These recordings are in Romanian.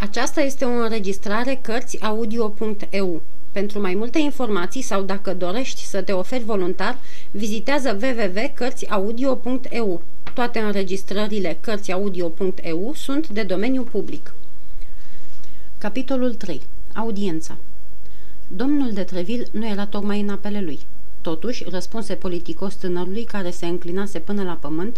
Aceasta este o înregistrare Cărțiaudio.eu. Pentru mai multe informații sau dacă dorești să te oferi voluntar, vizitează www.cărțiaudio.eu. Toate înregistrările Cărțiaudio.eu sunt de domeniu public. Capitolul 3. Audiența Domnul de Treville nu era tocmai în apele lui. Totuși, răspunse politicos tânărului care se înclinase până la pământ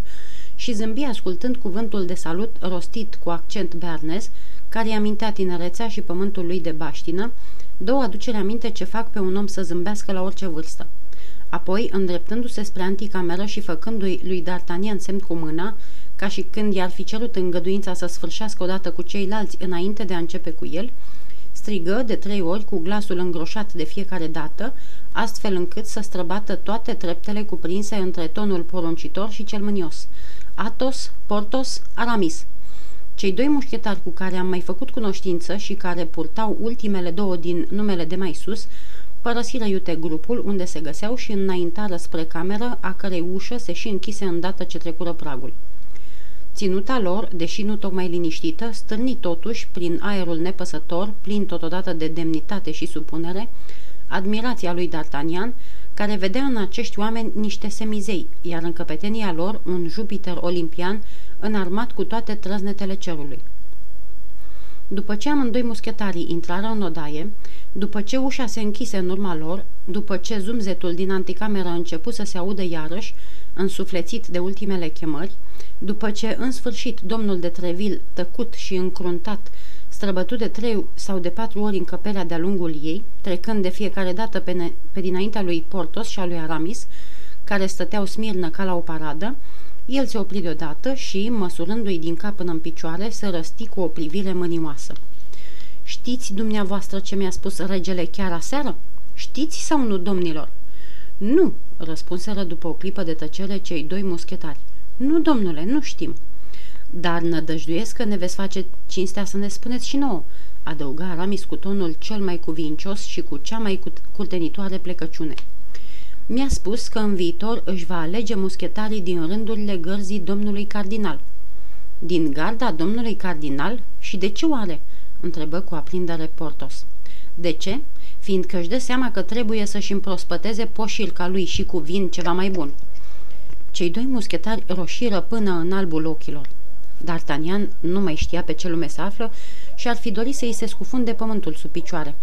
și zâmbi ascultând cuvântul de salut rostit cu accent bearnez, care îi amintea tinerețea și pământul lui de baștină, două aducere aminte ce fac pe un om să zâmbească la orice vârstă. Apoi, îndreptându-se spre anticameră și făcându-i lui D'Artagnan semn cu mâna, ca și când i-ar fi cerut îngăduința să sfârșească odată cu ceilalți înainte de a începe cu el, strigă de trei ori cu glasul îngroșat de fiecare dată, astfel încât să străbată toate treptele cuprinse între tonul poruncitor și cel mânios. Atos, Portos, Aramis. Cei doi mușchetari cu care am mai făcut cunoștință și care purtau ultimele două din numele de mai sus, părăsiră iute grupul unde se găseau și înaintară spre cameră, a cărei ușă se și închise îndată ce trecură pragul. Ținuta lor, deși nu tocmai liniștită, stârni totuși, prin aerul nepăsător, plin totodată de demnitate și supunere, admirația lui D'Artagnan, care vedea în acești oameni niște semizei, iar în căpetenia lor un Jupiter olimpian înarmat cu toate trăznetele cerului. După ce amândoi muschetarii intrară în odaie, după ce ușa se închise în urma lor, după ce zumzetul din anticameră a început să se audă iarăși, însuflețit de ultimele chemări, după ce, în sfârșit, domnul de Treville, tăcut și încruntat, străbătut de trei sau de patru ori încăperea de-a lungul ei, trecând de fiecare dată pe, pe dinaintea lui Portos și a lui Aramis, care stăteau smirnă ca la o paradă, el se opri deodată și, măsurându-i din cap până în picioare, se răsti cu o privire mânioasă. Știți dumneavoastră ce mi-a spus regele chiar aseară? Știți sau nu, domnilor?" Nu," răspunseră după o clipă de tăcere cei doi muschetari. Nu, domnule, nu știm." Dar nădăjduiesc că ne veți face cinstea să ne spuneți și nouă," adăuga Aramis cu tonul cel mai cuvincios și cu cea mai curtenitoare plecăciune. Mi-a spus că în viitor își va alege muschetarii din rândurile gărzii domnului cardinal. Din garda domnului cardinal? Și de ce oare?" întrebă cu aprindere Portos. De ce? Fiindcă își dă seama că trebuie să-și împrospăteze poșilca lui și cu vin ceva mai bun. Cei doi muschetari roșiră până în albul ochilor. D'Artagnan nu mai știa pe ce lume se află și ar fi dorit să-i se scufunde pământul sub picioare.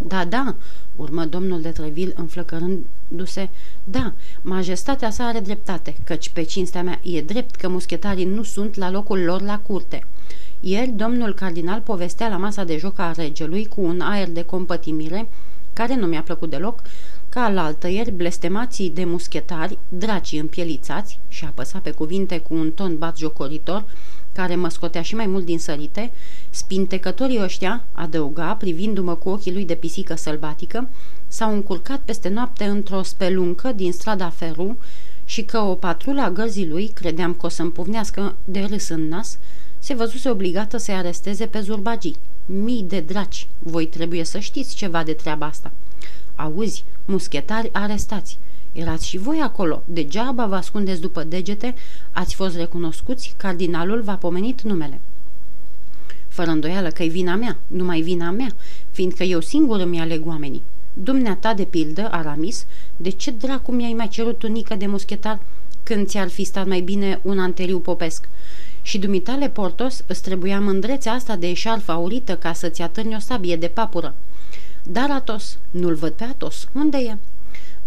Da, da, urmă domnul de Treville înflăcărându-se. Da, majestatea sa are dreptate, căci pe cinstea mea e drept că muschetarii nu sunt la locul lor la curte. Ieri, domnul cardinal povestea la masa de joc a regelui cu un aer de compătimire, care nu mi-a plăcut deloc, ca alaltăieri blestemații de muschetari, dracii împielițați, și apăsa pe cuvinte cu un ton batjocoritor, care mă scotea și mai mult din sărite, spintecătorii ăștia, adăuga, privindu-mă cu ochii lui de pisică sălbatică, s-au încurcat peste noapte într-o speluncă din strada Feru și că o patrulă a gărzii lui, credeam că o să împuvnească de râs în nas, se văzuse obligată să-i aresteze pe zurbagii. Mii de draci, voi trebuie să știți ceva de treaba asta. Auzi, muschetari arestați. Erați și voi acolo, degeaba vă ascundeți după degete, ați fost recunoscuți, cardinalul v-a pomenit numele. Fără îndoială că e vina mea, numai vina mea, fiindcă eu singur îmi aleg oamenii. Dumneata, de pildă, Aramis, de ce dracu mi-ai mai cerut tunică de muschetar când ți-ar fi stat mai bine un anteriu popesc? Și dumitale, Portos, îți trebuia mândrețea asta de eșarfă aurită ca să-ți atârni o sabie de papură. Dar Atos, nu-l văd pe Atos, unde e?"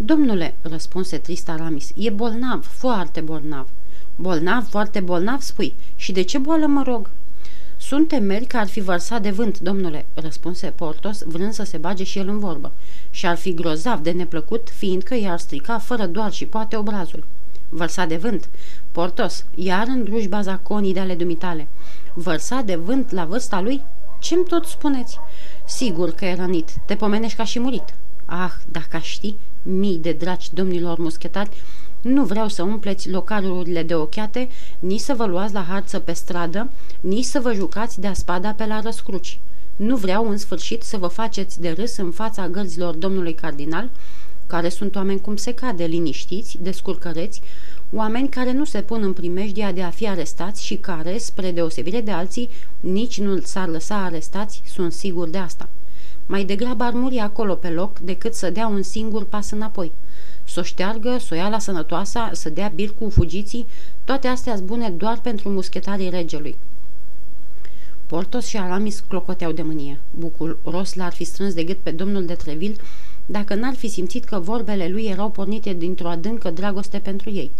Domnule," răspunse trist Aramis, e bolnav, foarte bolnav." Bolnav, foarte bolnav, spui. Și de ce boală mă rog?" Sunt temeri că ar fi vărsat de vânt, domnule," răspunse Portos, vrând să se bage și el în vorbă. Și ar fi grozav de neplăcut, fiindcă i-ar strica fără doar și poate obrazul. Vărsat de vânt. Portos, iar în drujba zaconii de ale dumitale. Vărsat de vânt la vârsta lui? Ce-mi tot spuneți? Sigur că e rănit. Te pomenești ca și murit. Ah, dacă aș ști, mii de draci domnilor muschetari, nu vreau să umpleți localurile de ochiate, nici să vă luați la harță pe stradă, nici să vă jucați de-a spada pe la răscruci. Nu vreau, în sfârșit, să vă faceți de râs în fața gărzilor domnului cardinal, care sunt oameni cum se cade, liniștiți, descurcăreți, oameni care nu se pun în primejdia de a fi arestați și care, spre deosebire de alții, nici nu s-ar lăsa arestați, sunt sigur de asta. Mai degrabă ar muri acolo pe loc decât să dea un singur pas înapoi. Să o șteargă, să o ia la sănătoasa, să dea bir cu fugiții, toate astea bune doar pentru muschetarii regelui. Portos și Aramis clocoteau de mânie. Bucul Ros l-ar fi strâns de gât pe domnul de Treville dacă n-ar fi simțit că vorbele lui erau pornite dintr-o adâncă dragoste pentru ei.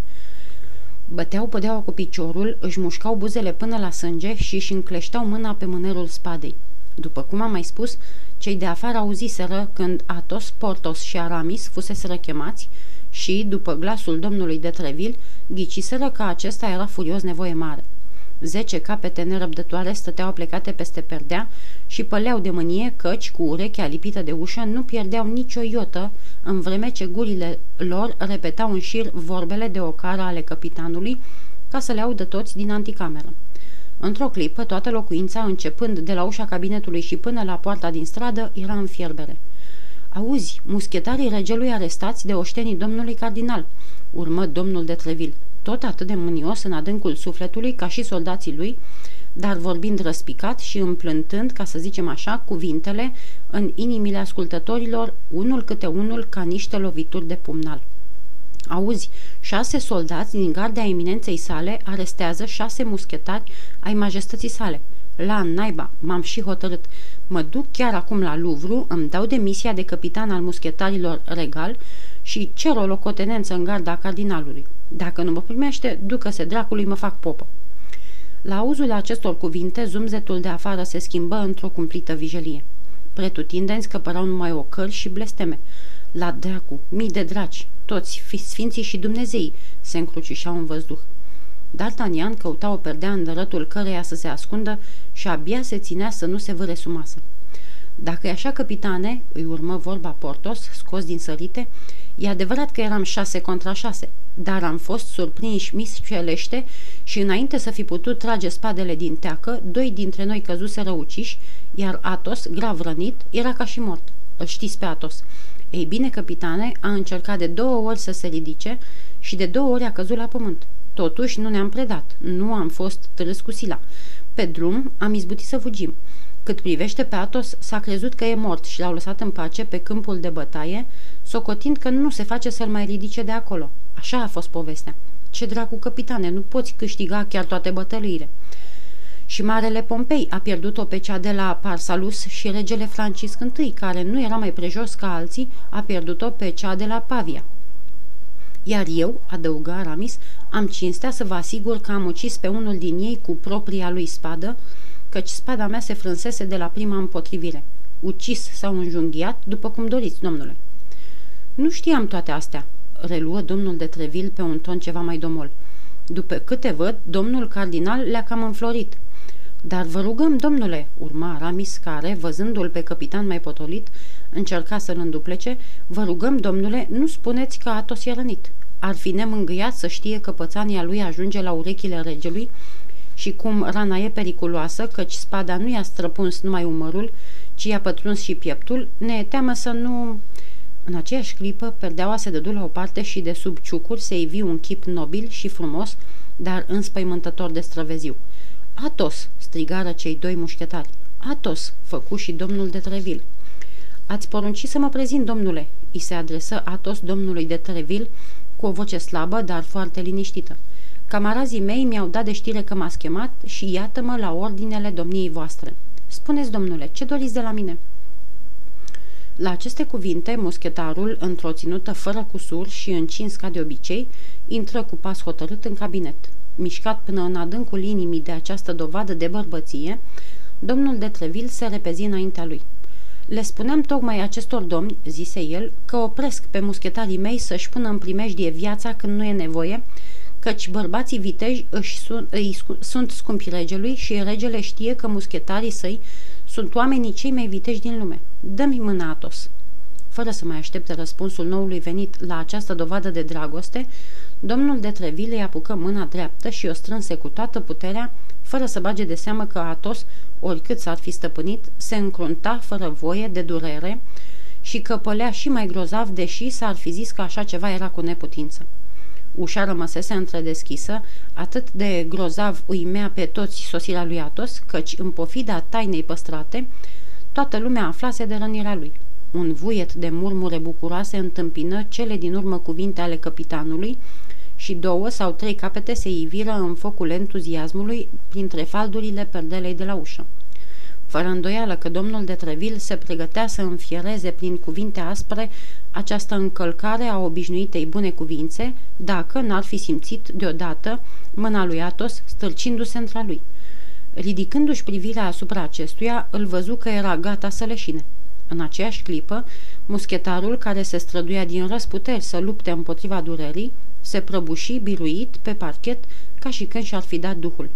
Băteau pădeaua cu piciorul, își mușcau buzele până la sânge și își încleșteau mâna pe mânerul spadei. După cum am mai spus, cei de afară auziseră când Atos, Portos și Aramis fuseseră chemați și, după glasul domnului de Treville, ghiciseră că acesta era furios nevoie mare. Zece capete nerăbdătoare stăteau plecate peste perdea și păleau de mânie căci, cu urechea lipită de ușă, nu pierdeau nicio iotă, în vreme ce gurile lor repetau în șir vorbele de ocară ale capitanului, ca să le audă toți din anticameră. Într-o clipă, toată locuința, începând de la ușa cabinetului și până la poarta din stradă, era în fierbere. Auzi, muschetarii regelui arestați de oștenii domnului cardinal, urmă domnul de Treville, tot atât de mânios în adâncul sufletului ca și soldații lui, dar vorbind răspicat și împlântând, ca să zicem așa, cuvintele în inimile ascultătorilor, unul câte unul ca niște lovituri de pumnal. Auzi, șase soldați din garda eminenței sale arestează șase muschetari ai majestății sale. La naiba, m-am și hotărât. Mă duc chiar acum la Louvre, îmi dau demisia de capitan al muschetarilor regal și cer o locotenență în garda cardinalului. Dacă nu mă primește, ducă-se dracului, mă fac popă. La auzul acestor cuvinte, zumzetul de afară se schimbă într-o cumplită vijelie. Pretutindeni scăpărau numai ocări și blesteme. La dracu, mii de draci, toți, sfinții și Dumnezei, se încrucișau în văzduh. D'Artagnan căuta o perdea în dărătul căreia să se ascundă și abia se ținea să nu se vâre sumasă. Dacă e așa, capitane, îi urmă vorba Portos, scos din sărite, e adevărat că eram șase contra șase, dar am fost surprinși miscelește și înainte să fi putut trage spadele din teacă, doi dintre noi căzuse răuciși, iar Atos, grav rănit, era ca și mort. Îl știți pe Atos. Ei bine, capitane, a încercat de două ori să se ridice și de două ori a căzut la pământ. Totuși nu ne-am predat, nu am fost târâs cu sila. Pe drum am izbutit să fugim. Cât privește pe Atos, s-a crezut că e mort și l-au lăsat în pace pe câmpul de bătaie, socotind că nu se face să-l mai ridice de acolo. Așa a fost povestea. Ce dracu, capitane, nu poți câștiga chiar toate bătăliile. Și Marele Pompei a pierdut-o pe cea de la Parsalus și regele Francisc I, care nu era mai prejos ca alții, a pierdut-o pe cea de la Pavia. Iar eu, adăugă Aramis, am cinstea să vă asigur că am ucis pe unul din ei cu propria lui spadă, căci spada mea se frânsese de la prima împotrivire. Ucis sau înjunghiat, după cum doriți, domnule. Nu știam toate astea, reluă domnul de Treville pe un ton ceva mai domol. După câte văd, domnul cardinal le-a cam înflorit. Dar vă rugăm, domnule, urma Aramis, care, văzându-l pe capitan mai potolit, încerca să-l înduplece, vă rugăm, domnule, nu spuneți că Atos e rănit. Ar fi nemângâiat să știe că pățania lui ajunge la urechile regelui și cum rana e periculoasă, căci spada nu i-a străpuns numai umărul, ci i-a pătruns și pieptul, ne e teamă să nu... În aceeași clipă, perdeaua se dădu la o parte și de sub ciucuri se ivi un chip nobil și frumos, dar înspăimântător de străveziu. Atos!" strigară cei doi mușchetari. Atos!" făcu și domnul de Treville. Ați poruncit să mă prezint, domnule!" îi se adresă Atos domnului de Treville cu o voce slabă, dar foarte liniștită. Camarazii mei mi-au dat de știre că m-ați chemat și iată-mă la ordinele domniei voastre. Spuneți, domnule, ce doriți de la mine?" La aceste cuvinte, moschetarul, într-o ținută fără cusur și încins ca de obicei, intră cu pas hotărât în cabinet. Mișcat până în adâncul inimii de această dovadă de bărbăție, domnul de Treville se repezi înaintea lui. Le spuneam tocmai acestor domni, zise el, că opresc pe muschetarii mei să-și pună în primejdie viața când nu e nevoie, căci bărbații viteji își sunt, îi, sunt scumpi regelui și regele știe că muschetarii săi sunt oamenii cei mai viteji din lume. Dă-mi mâna, Atos. Fără să mai aștepte răspunsul noului venit la această dovadă de dragoste, domnul de Treville îi apucă mâna dreaptă și o strânse cu toată puterea, fără să bage de seamă că Atos, oricât s-ar fi stăpânit, se încrunta fără voie de durere și că pălea și mai grozav, deși s-ar fi zis că așa ceva era cu neputință. Ușa rămăsese întredeschisă, atât de grozav uimea pe toți sosirea lui Atos, căci în pofida tainei păstrate, toată lumea aflase de rănirea lui. Un vuiet de murmure bucuroase întâmpină cele din urmă cuvinte ale capitanului și două sau trei capete se iviră în focul entuziasmului printre faldurile perdelei de la ușă. Fără îndoială că domnul de Treville se pregătea să înfiereze prin cuvinte aspre această încălcare a obișnuitei bune cuvințe, dacă n-ar fi simțit deodată mâna lui Atos stârcindu-se între lui. Ridicându-și privirea asupra acestuia, îl văzu că era gata să leșine. În aceeași clipă, muschetarul, care se străduia din răsputeri să lupte împotriva durerii, se prăbuși biruit pe parchet ca și când și-ar fi dat duhul.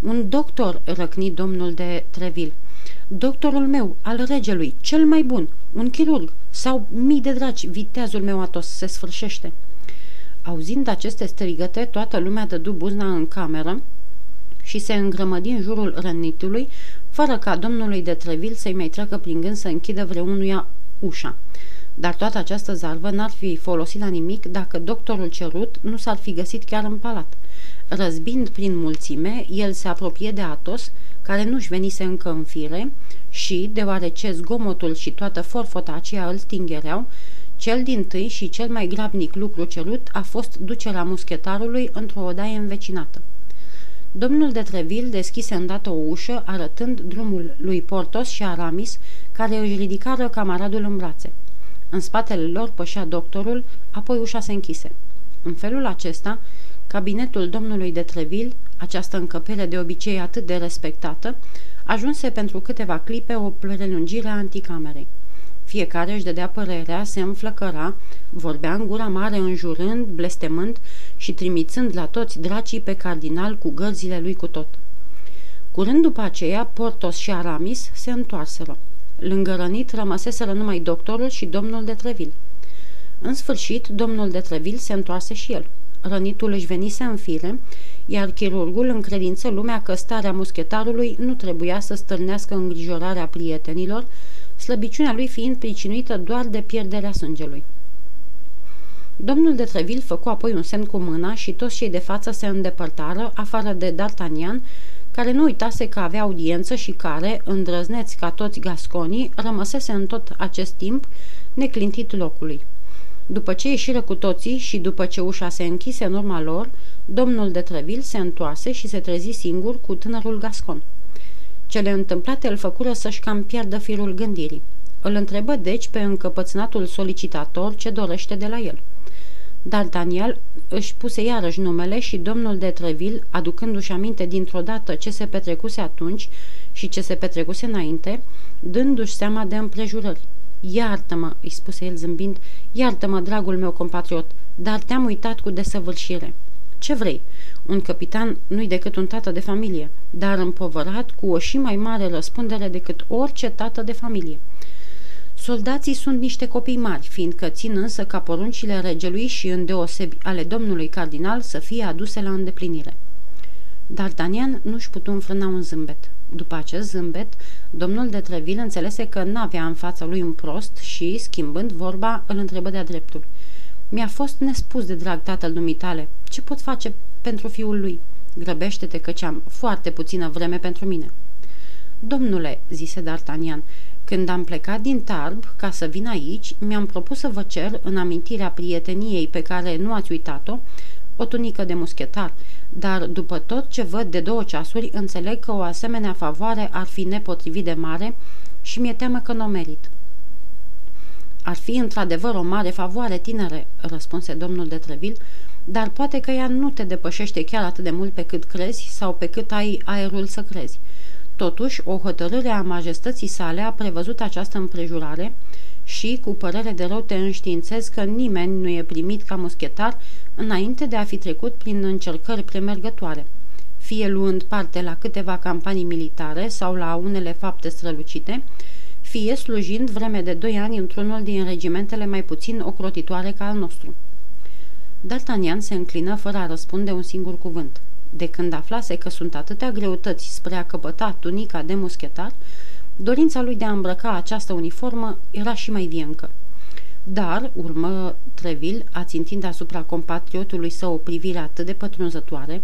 Un doctor, răcni domnul de Treville. Doctorul meu, al regelui, cel mai bun, un chirurg, sau mii de dragi, viteazul meu atos, se sfârșește. Auzind aceste strigăte, toată lumea dădu buzna în cameră și se îngrămădi în jurul rănitului, fără ca domnului de Treville să-i mai treacă prin gând să închidă vreunuia ușa. Dar toată această zarvă n-ar fi folosit la nimic dacă doctorul cerut nu s-ar fi găsit chiar în palat. Răzbind prin mulțime, el se apropie de Atos, care nu-și venise încă în fire, și, deoarece zgomotul și toată forfota aceea îl stingereau, cel din tâi și cel mai grabnic lucru cerut a fost ducerea muschetarului într-o odaie învecinată. Domnul de Treville deschise îndată o ușă, arătând drumul lui Portos și Aramis, care își ridicară camaradul în brațe. În spatele lor pășea doctorul, apoi ușa se închise. În felul acesta, cabinetul domnului de Treville, această încăpere de obicei atât de respectată, ajunse pentru câteva clipe o prelungire a anticamerei. Fiecare își dădea părerea, se înflăcăra, vorbea în gura mare înjurând, blestemând și trimițând la toți dracii pe cardinal cu gărzile lui cu tot. Curând după aceea, Portos și Aramis se întoarseră. Lângă rănit rămăseseră numai doctorul și domnul de Treville. În sfârșit, domnul de Treville se întoarse și el. Rănitul își venise în fire, iar chirurgul încredință lumea că starea muschetarului nu trebuia să stârnească îngrijorarea prietenilor, slăbiciunea lui fiind pricinuită doar de pierderea sângelui. Domnul de Treville făcu apoi un semn cu mâna și toți cei de față se îndepărtară, afară de D'Artagnan, care nu uitase că avea audiență și care, îndrăzneți ca toți gasconii, rămăsese în tot acest timp neclintit locului. După ce ieșiră cu toții și după ce ușa se închise în urma lor, domnul de Treville se întoarse și se trezi singur cu tânărul gascon. Cele întâmplate îl făcură să-și cam pierdă firul gândirii. Îl întrebă deci pe încăpățânatul solicitator ce dorește de la el. Dar Daniel își puse iarăși numele și domnul de Treville, aducându-și aminte dintr-o dată ce se petrecuse atunci și ce se petrecuse înainte, dându-și seama de împrejurări. Iartă-mă, îi spuse el zâmbind, iartă-mă, dragul meu compatriot, dar te-am uitat cu desăvârșire. Ce vrei? Un capitan nu-i decât un tată de familie, dar împovărat cu o și mai mare răspundere decât orice tată de familie. Soldații sunt niște copii mari, fiindcă țin însă ca poruncile regelui și îndeosebi ale domnului cardinal să fie aduse la îndeplinire. Dar Danian nu-și putu înfrâna un zâmbet. După acest zâmbet, domnul de Treville înțelese că n-avea în fața lui un prost și, schimbând vorba, îl întrebă de-a dreptul. Mi-a fost nespus de drag tatăl dumitale. Ce pot face pentru fiul lui? Grăbește-te căci am foarte puțină vreme pentru mine. Domnule, zise D'Artagnan, când am plecat din Tarb ca să vin aici, mi-am propus să vă cer, în amintirea prieteniei pe care nu ați uitat-o, o tunică de muschetar, dar după tot ce văd de două ceasuri, înțeleg că o asemenea favoare ar fi nepotrivit de mare și mi-e teamă că nu o merit. Ar fi într-adevăr o mare favoare, tinere, răspunse domnul de Treville, dar poate că ea nu te depășește chiar atât de mult pe cât crezi sau pe cât ai aerul să crezi. Totuși, o hotărâre a majestății sale a prevăzut această împrejurare și, cu părere de rău, te înștiințez că nimeni nu e primit ca muschetar înainte de a fi trecut prin încercări premergătoare, fie luând parte la câteva campanii militare sau la unele fapte strălucite, fie slujind vreme de doi ani într-unul din regimentele mai puțin ocrotitoare ca al nostru. D'Artagnan se înclină fără a răspunde un singur cuvânt. De când aflase că sunt atâtea greutăți spre a căpăta tunica de muschetar, dorința lui de a îmbrăca această uniformă era și mai viencă. Dar, urmă Treville, ațintind asupra compatriotului său o privire atât de pătrunzătoare,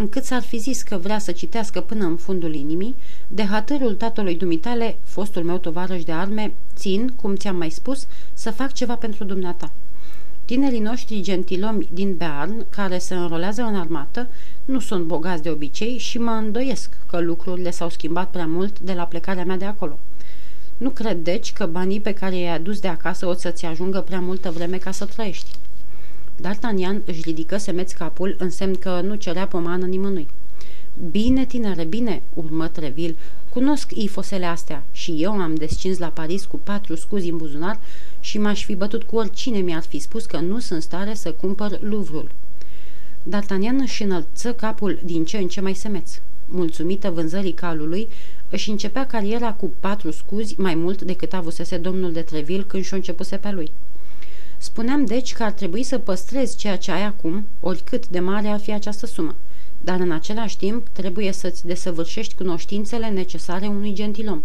încât s-ar fi zis că vrea să citească până în fundul inimii, de hatărul tatălui dumitale, fostul meu tovarăș de arme, țin, cum ți-am mai spus, să fac ceva pentru dumneata. Tinerii noștri gentilomi din Bearn, care se înrolează în armată, nu sunt bogați de obicei și mă îndoiesc că lucrurile s-au schimbat prea mult de la plecarea mea de acolo. Nu cred, deci, că banii pe care i-ai adus de acasă o să-ți ajungă prea multă vreme ca să trăiești. D'Artagnan își ridică semeț capul în semn că nu cerea pomană nimănui. Bine, tinere, bine, urmă Treville, cunosc ifosele astea și eu am descins la Paris cu patru scuzi în buzunar și m-aș fi bătut cu oricine mi-ar fi spus că nu sunt stare să cumpăr Louvre-ul. D'Artagnan își înălță capul din ce în ce mai semeț. Mulțumită vânzării calului, își începea cariera cu patru scuzi mai mult decât avusese domnul de Treville când și-o începuse pe lui. Spuneam deci că ar trebui să păstrezi ceea ce ai acum, oricât de mare ar fi această sumă, dar în același timp trebuie să-ți desăvârșești cunoștințele necesare unui gentilom.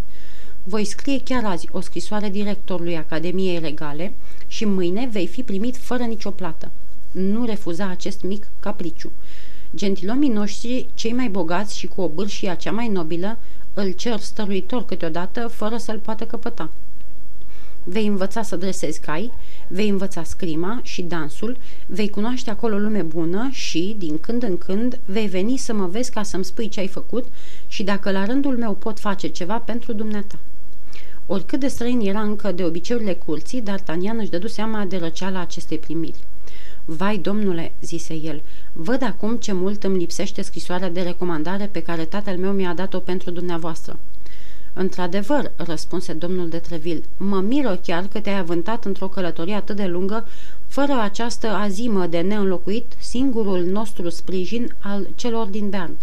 Voi scrie chiar azi o scrisoare directorului Academiei Legale și mâine vei fi primit fără nicio plată. Nu refuza acest mic capriciu. Gentilomii noștri, cei mai bogați și cu o bârșie cea mai nobilă, îl cer stăruitor câteodată fără să-l poată căpăta. Vei învăța să dresezi cai, vei învăța scrima și dansul, vei cunoaște acolo lume bună și, din când în când, vei veni să mă vezi ca să-mi spui ce ai făcut și dacă la rândul meu pot face ceva pentru dumneata. Oricât de străin era încă de obiceiurile curții, D'Artagnan își dădu seama de răceala acestei primiri. Vai, domnule," zise el, văd acum ce mult îmi lipsește scrisoarea de recomandare pe care tatăl meu mi-a dat-o pentru dumneavoastră." Într-adevăr," răspunse domnul de Treville, mă miră chiar că te-ai avântat într-o călătorie atât de lungă, fără această azimă de neînlocuit, singurul nostru sprijin al celor din Bern.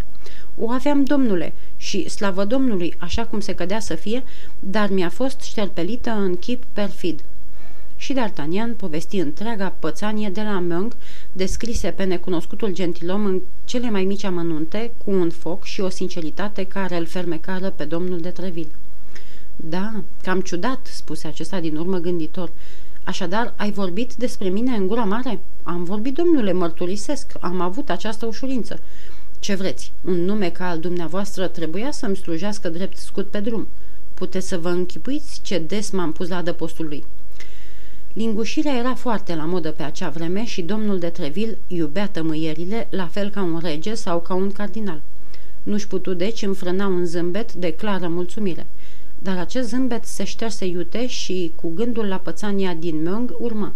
O aveam, domnule, și slavă Domnului, așa cum se cădea să fie, dar mi-a fost șterpelită în chip perfid și D'Artagnan povesti întreaga pățanie de la Meung, descrise pe necunoscutul gentilom în cele mai mici amănunte, cu un foc și o sinceritate care îl fermecară pe domnul de Treville. Da, cam ciudat," spuse acesta din urmă gânditor. Așadar, ai vorbit despre mine în gura mare?" Am vorbit, domnule, mărturisesc, am avut această ușurință." Ce vreți, un nume ca al dumneavoastră trebuia să-mi slujească drept scut pe drum. Puteți să vă închipuiți ce des m-am pus la adăpostul lui." Lingușirea era foarte la modă pe acea vreme și domnul de Treville iubea tămâierile la fel ca un rege sau ca un cardinal. Nu-și putu deci înfrâna un zâmbet de clară mulțumire. Dar acest zâmbet se șterse iute și, cu gândul la pățania din Mung, urmă.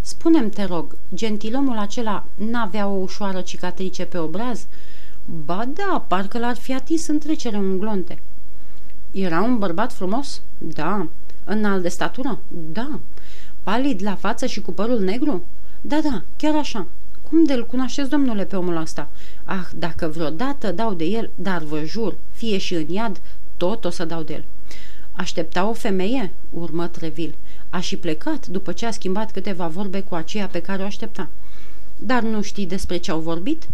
Spune-mi, te rog, gentilomul acela n-avea o ușoară cicatrice pe obraz?" Ba da, parcă l-ar fi atins în trecere un glonte." Era un bărbat frumos?" Da." Înalt de statură?" Da." Palid la față și cu părul negru? Da, da, chiar așa. Cum de-l cunoașteți, domnule, pe omul ăsta? Ah, dacă vreodată dau de el, dar vă jur, fie și în iad, tot o să dau de el. Aștepta o femeie? Urmă Trevil. A și plecat după ce a schimbat câteva vorbe cu aceea pe care o aștepta. Dar nu știi despre ce au vorbit?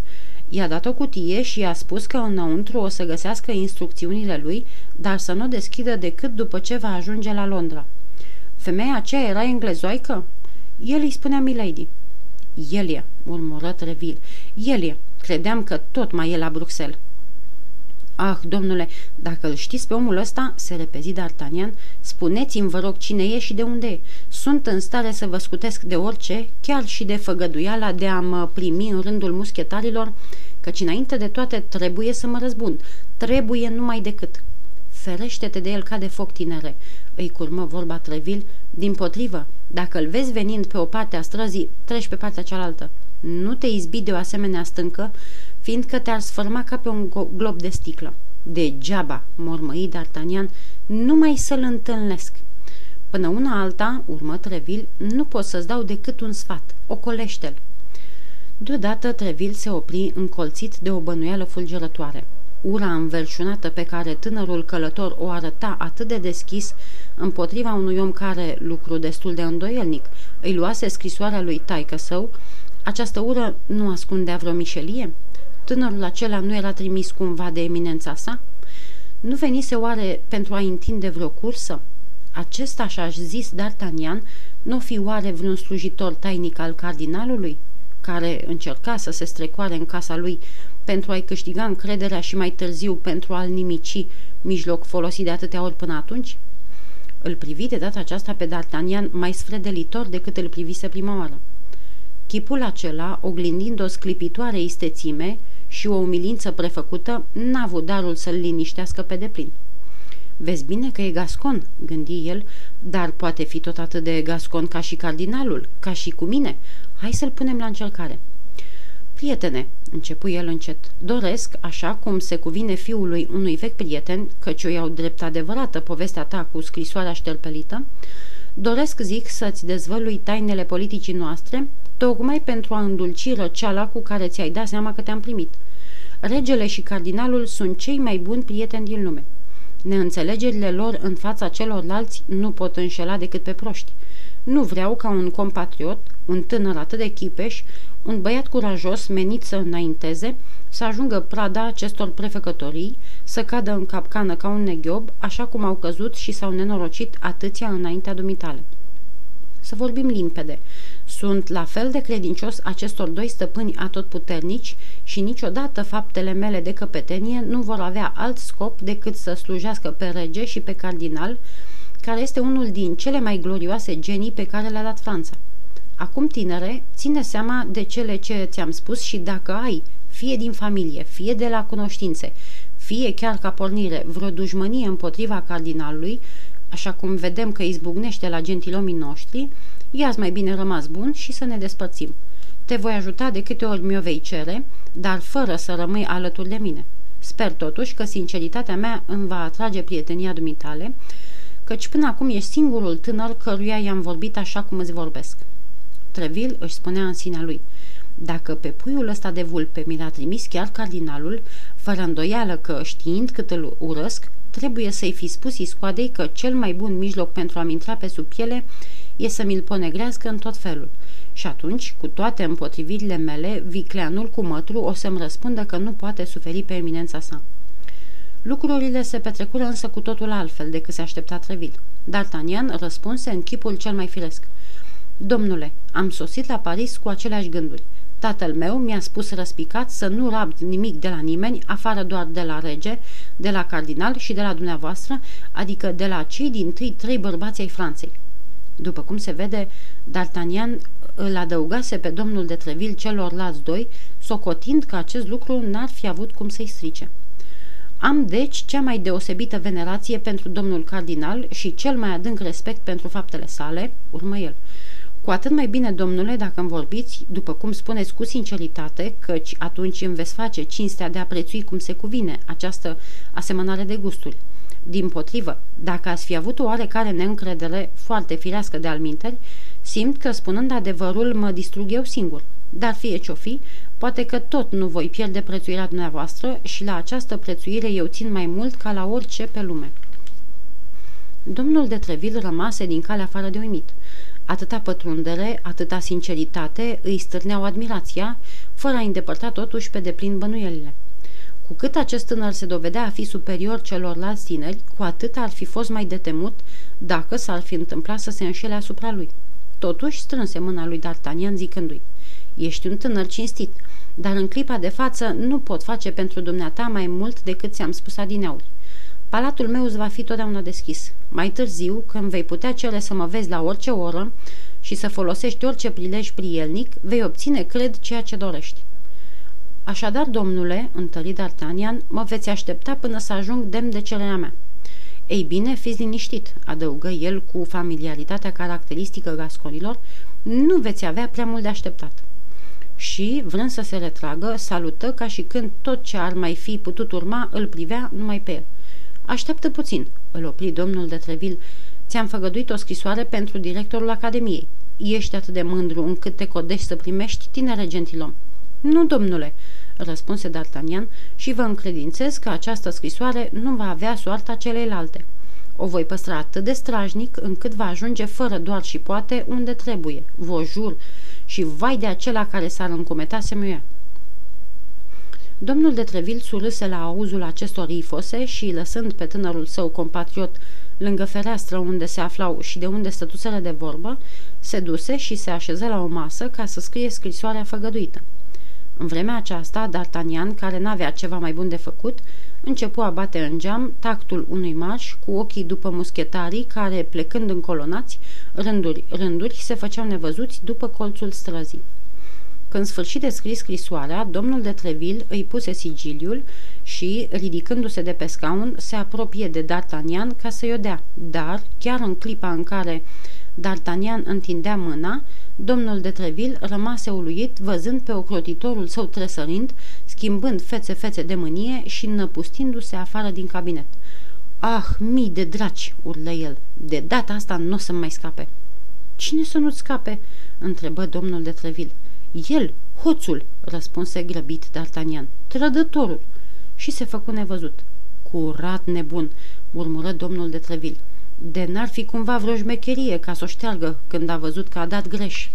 I-a dat o cutie și i-a spus că înăuntru o să găsească instrucțiunile lui, dar să nu deschidă decât după ce va ajunge la Londra. Femeia aceea era englezoaică? El îi spunea Milady. El e, murmură Treville. El e. Credeam că tot mai e la Bruxelles. Ah, domnule, dacă îl știți pe omul ăsta, se repezi D'Artagnan, spuneți-mi, vă rog, cine e și de unde e. Sunt în stare să vă scutesc de orice, chiar și de făgăduiala de a mă primi în rândul muschetarilor, căci înainte de toate trebuie să mă răzbun. Trebuie numai decât. Ferește-te de el ca de foc, tinere îi curmă vorba Treville, din potrivă, dacă îl vezi venind pe o parte a străzii, treci pe partea cealaltă. Nu te izbi de o asemenea stâncă, fiindcă te-ar sfârma ca pe un glob de sticlă. Degeaba, mormăi D'Artagnan, numai să-l întâlnesc. Până una alta, urmă Treville, nu pot să-ți dau decât un sfat. Ocolește-l. Deodată Treville se opri încolțit de o bănuială fulgerătoare. Ura înverșunată pe care tânărul călător o arăta atât de deschis împotriva unui om care, lucru destul de îndoielnic, îi luase scrisoarea lui taică său, această ură nu ascundea vreo mișelie? Tânărul acela nu era trimis cumva de eminența sa? Nu venise oare pentru a întinde vreo cursă? Acesta și-aș zis D'Artagnan Nu fi oare vreun slujitor tainic al cardinalului, care încerca să se strecoare în casa lui pentru a-i câștiga încrederea și mai târziu pentru a-l nimici, mijloc folosit de atâtea ori până atunci? Îl privi de data aceasta pe D'Artagnan mai sfredelitor decât îl privise prima oară. Chipul acela, oglindind o sclipitoare istețime și o umilință prefăcută, n-a avut darul să-l liniștească pe deplin. Vezi bine că e gascon, gândi el, dar poate fi tot atât de gascon ca și cardinalul, ca și cu mine. Hai să-l punem la încercare. Prietene, începu el încet, doresc, așa cum se cuvine fiului unui vechi prieten, căci o iau drept adevărată povestea ta cu scrisoarea șterpelită, doresc, zic, să-ți dezvălui tainele politicii noastre, tocmai pentru a îndulci răceala cu care ți-ai dat seama că te-am primit. Regele și cardinalul sunt cei mai buni prieteni din lume. Neînțelegerile lor în fața celorlalți nu pot înșela decât pe proști. Nu vreau ca un compatriot, un tânăr atât de chipeș, un băiat curajos menit să înainteze, să ajungă prada acestor prefăcătorii, să cadă în capcană ca un neghiob, așa cum au căzut și s-au nenorocit atâția înaintea dumitale. Să vorbim limpede. Sunt la fel de credincios acestor doi stăpâni atotputernici și niciodată faptele mele de căpetenie nu vor avea alt scop decât să slujească pe rege și pe cardinal, care este unul din cele mai glorioase genii pe care le-a dat Franța. Acum, tinere, ține seama de cele ce ți-am spus și dacă ai, fie din familie, fie de la cunoștințe, fie chiar ca pornire, vreo dușmănie împotriva cardinalului, așa cum vedem că izbucnește la gentilomii noștri, ia mai bine rămas bun și să ne despărțim. Te voi ajuta de câte ori mi-o vei cere, dar fără să rămâi alături de mine. Sper totuși că sinceritatea mea îmi va atrage prietenia dumitale, căci până acum ești singurul tânăr căruia i-am vorbit așa cum îți vorbesc. Treville își spunea în sinea lui, dacă pe puiul ăsta de vulpe mi l-a trimis chiar cardinalul, fără îndoială că, știind cât îl urăsc, trebuie să-i fi spus iscoadei că cel mai bun mijloc pentru a-mi intra pe sub piele e să mi-l ponegrească în tot felul. Și atunci, cu toate împotrivirile mele, vicleanul cu mătru o să-mi răspundă că nu poate suferi pe eminența sa. Lucrurile se petrecură însă cu totul altfel decât se aștepta Treville. D'Artagnan răspunse în chipul cel mai firesc. Domnule, am sosit la Paris cu aceleași gânduri. Tatăl meu mi-a spus răspicat să nu rabd nimic de la nimeni, afară doar de la rege, de la cardinal și de la dumneavoastră, adică de la cei din tâi trei bărbați ai Franței. După cum se vede, D'Artagnan îl adăugase pe domnul de Treville celorlalți doi, socotind că acest lucru n-ar fi avut cum să-i strice. Am, deci, cea mai deosebită venerație pentru domnul cardinal și cel mai adânc respect pentru faptele sale, urmă el. Cu atât mai bine, domnule, dacă îmi vorbiți, după cum spuneți cu sinceritate, căci atunci îmi veți face cinstea de a prețui cum se cuvine această asemănare de gusturi. Din potrivă, dacă ați fi avut o oarecare neîncredere foarte firească de alminteri, simt că, spunând adevărul, mă distrug eu singur. Dar fie ce-o fi, poate că tot nu voi pierde prețuirea dumneavoastră și la această prețuire eu țin mai mult ca la orice pe lume. Domnul de Treville rămase din calea afară de uimit. Atâta pătrundere, atâta sinceritate îi stârneau admirația, fără a îndepărta totuși pe deplin bănuielile. Cu cât acest tânăr se dovedea a fi superior celorlalți tineri, cu atât ar fi fost mai detemut dacă s-ar fi întâmplat să se înșele asupra lui. Totuși strânse mâna lui D'Artagnan zicându-i, Ești un tânăr cinstit, dar în clipa de față nu pot face pentru dumneata mai mult decât ți-am spus adineauri. Palatul meu îți va fi totdeauna deschis. Mai târziu, când vei putea cere să mă vezi la orice oră și să folosești orice prilej prielnic, vei obține, cred, ceea ce dorești. Așadar, domnule, întări D'Artagnan, mă veți aștepta până să ajung demn de cererea mea. Ei bine, fiți liniștit, adăugă el cu familiaritatea caracteristică gasconilor, nu veți avea prea mult de așteptat. Și, vrând să se retragă, salută ca și când tot ce ar mai fi putut urma îl privea numai pe el. Așteaptă puțin, îl opri domnul de Treville. Ți-am făgăduit o scrisoare pentru directorul Academiei. Ești atât de mândru încât te codești să primești, tinere gentilom. Nu, domnule, răspunse D'Artagnan și vă încredințez că această scrisoare nu va avea soarta celeilalte. O voi păstra atât de strajnic încât va ajunge fără doar și poate unde trebuie, vă jur, și vai de acela care s-ar încumeta să Domnul de Treville surâse la auzul acestor ifose și, lăsând pe tânărul său compatriot lângă fereastră unde se aflau și de unde stătuseră de vorbă, se duse și se așeză la o masă ca să scrie scrisoarea făgăduită. În vremea aceasta, D'Artagnan, care n-avea ceva mai bun de făcut, începu a bate în geam tactul unui marș cu ochii după muschetarii care, plecând în colonați, rânduri, rânduri, se făceau nevăzuți după colțul străzii. Când sfârși de scris scrisoarea, domnul de Treville îi puse sigiliul și, ridicându-se de pe scaun, se apropie de D'Artagnan ca să-i o dea, dar, chiar în clipa în care D'Artagnan întindea mâna, domnul de Treville rămase uluit văzând pe ocrotitorul său tresărind, schimbând fețe-fețe de mânie și năpustindu-se afară din cabinet. Ah, mii de draci!" urlă el. De data asta nu o să mai scape." Cine să nu-ți scape?" întrebă domnul de Treville. El, hoțul!" răspunse grăbit D'Artagnan. Trădătorul!" Și se făcu nevăzut. Curat nebun!" murmură domnul de Treville. De n-ar fi cumva vreo șmecherie ca să o șteargă când a văzut că a dat greș."